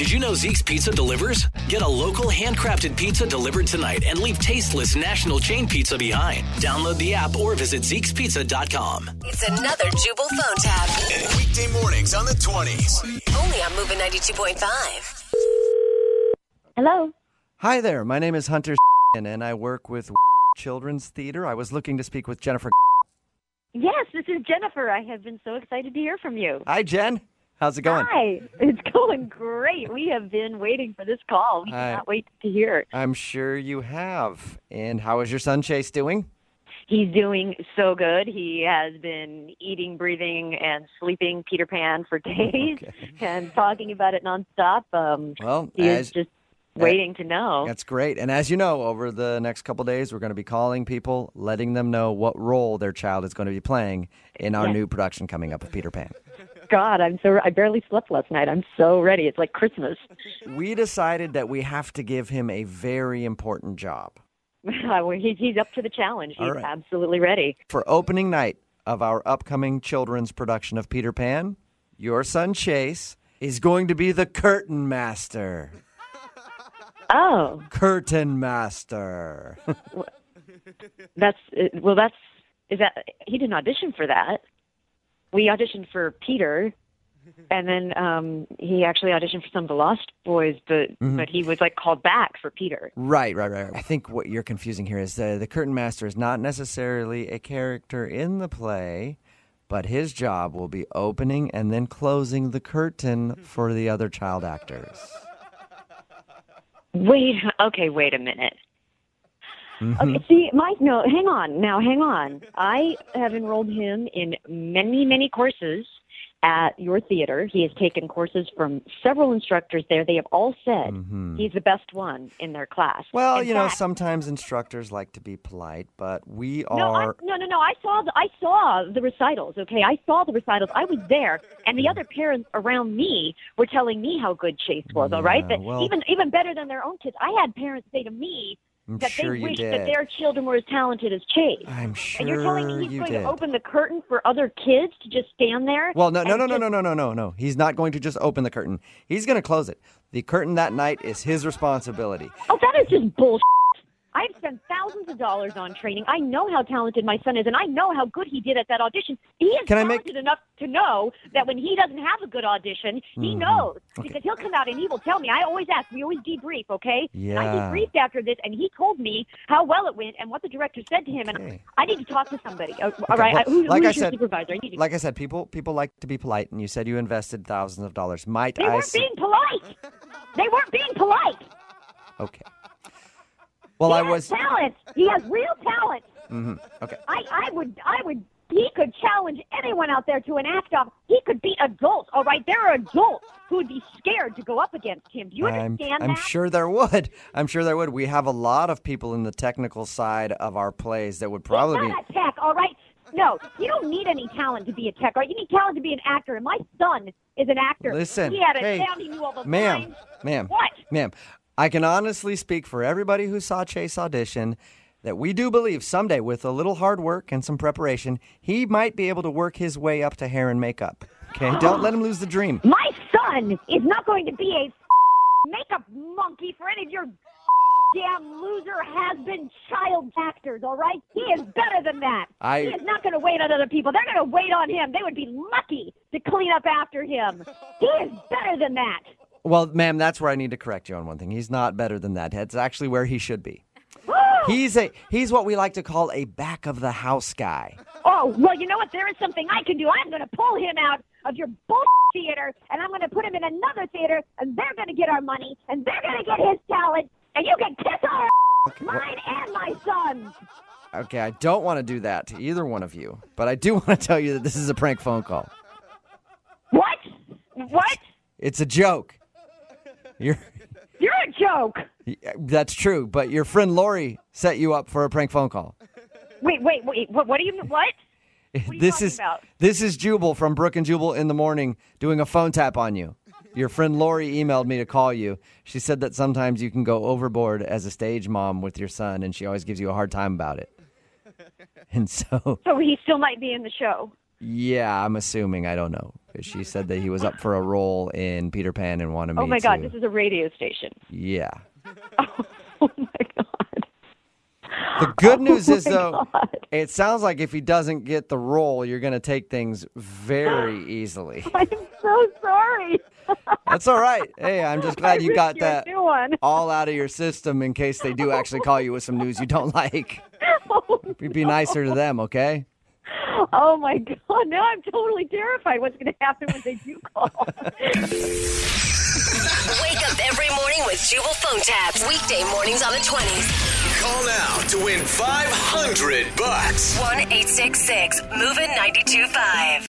Did you know Zeke's Pizza delivers? Get a local handcrafted pizza delivered tonight and leave tasteless national chain pizza behind. Download the app or visit Zeke'sPizza.com. It's another Jubal Phone Tap. Weekday mornings on the 20s. Only on Movin' 92.5. Hello. Hi there. My name is Hunter and I work with Children's Theater. I was looking to speak with Jennifer. Yes, this is Jennifer. I have been so excited to hear from you. Hi, Jen. How's it going? Hi. It's going great. We have been waiting for this call. We cannot wait to hear. It. I'm sure you have. And how is your son Chase doing? He's doing so good. He has been eating, breathing, and sleeping Peter Pan for days Okay. and talking about it nonstop. Um, Well, he as, is just waiting to know. that's great. And as you know, over the next couple days, we're going to be calling people, letting them know what role their child is going to be playing in our Yes. new production coming up of Peter Pan. God, I'm so I barely slept last night. I'm so ready. It's like Christmas. We decided that we have to give him a very important job. Well, he's, he's up to the challenge. He's right. absolutely ready. For opening night of our upcoming children's production of Peter Pan, your son Chase is going to be the curtain master. Oh, Curtain master. that's uh, well. That's is that he didn't audition for that. We auditioned for Peter, and then um he actually auditioned for some of the Lost Boys, but but he was like called back for Peter. right, right, right. I think what you're confusing here is the, the curtain master is not necessarily a character in the play, but his job will be opening and then closing the curtain for the other child actors. Wait, okay, wait a minute. Okay, see, Mike, no, hang on. Now, hang on. I have enrolled him in many, many courses at your theater. He has taken courses from several instructors there. They have all said mm-hmm. he's the best one in their class. Well, In you know, sometimes instructors like to be polite, but we No, I, are. no, no, no. I saw the I saw the recitals. Okay, I saw the recitals. I was there, and the other parents around me were telling me how good Chase was. all right, Yeah, that well- even even better than their own kids. I had parents say to me I'm that sure they wish did. that their children were as talented as Chase. I'm sure. and you're telling me he's going did. to open the curtain for other kids to just stand there? Well, no, no, no, no, just- no, no, no, no, no. He's not going to just open the curtain. He's going to close it. The curtain that night is his responsibility. Oh, that is just bullshit. I've spent thousands of dollars on training. I know how talented my son is, and I know how good he did at that audition. He is Can I make- talented enough to know that when he doesn't have a good audition, he knows Mm-hmm. Okay. because he'll come out and he will tell me. I always ask. We always debrief, okay? And I debriefed after this, and he told me how well it went and what the director said to him. And Okay. I need to talk to somebody. Uh, All Okay, right, well, I- who, like who I your said- supervisor? I need to. Like I said, people people like to be polite, and you said you invested thousands of dollars. Might they I? weren't su- being polite. They weren't being polite. okay. Well, he I has was. talent. He has real talent. Mm-hmm. Okay. I, I would, I would. He could challenge anyone out there to an act off. He could beat adults. All right, there are adults who would be scared to go up against him. Do you I'm, understand I'm that? sure there would. I'm sure there would. We have a lot of people in the technical side of our plays that would probably He's be. not a tech. All right. No, you don't need any talent to be a tech. Right, you need talent to be an actor. And my son is an actor. Listen, he had a hey, sound. He knew all the Ma'am, lines. ma'am, What? ma'am, I can honestly speak for everybody who saw Chase audition that we do believe someday, with a little hard work and some preparation, he might be able to work his way up to hair and makeup. Okay, don't let him lose the dream. My son is not going to be a makeup monkey for any of your damn loser has been child actors, all right? He is better than that. I- He is not going to wait on other people. They're going to wait on him. They would be lucky to clean up after him. He is better than that. Well, ma'am, that's where I need to correct you on one thing. He's not better than that. That's actually where he should be. He's a he's what we like to call a back of the house guy. Oh, well, you know what? There is something I can do. I'm going to pull him out of your bull theater, and I'm going to put him in another theater, and they're going to get our money, and they're going to get his talent, and you can kiss our mine and my son. Okay, I don't want to do that to either one of you, but I do want to tell you that this is a prank phone call. What? What? It's a joke. You're You're a joke. that's true, but your friend Lori set you up for a prank phone call. Wait, wait, wait. What, what do you mean? What? are you this is about? this is Jubal from Brooke and Jubal in the morning doing a phone tap on you. Your friend Lori emailed me to call you. She said that sometimes you can go overboard as a stage mom with your son, and she always gives you a hard time about it. And so, So he still might be in the show. Yeah, I'm assuming. I don't know. She said that he was up for a role in Peter Pan and wanted oh me Oh my God, to- this is a radio station. Yeah. Oh my God. The good oh news Oh is though, God. it sounds like if he doesn't get the role, you're going to take things very easily. I'm so sorry. That's all right. Hey, I'm just glad I you got that new one. all out of your system in case they do actually call you with some news you don't like. Oh be be nicer to them, okay? Oh my God! Now I'm totally terrified. What's going to happen when they do call? Wake up every morning with Jubal Phone Taps. Weekday mornings on the 20s. Call now to win 500 bucks. 1 866 Movin' 925.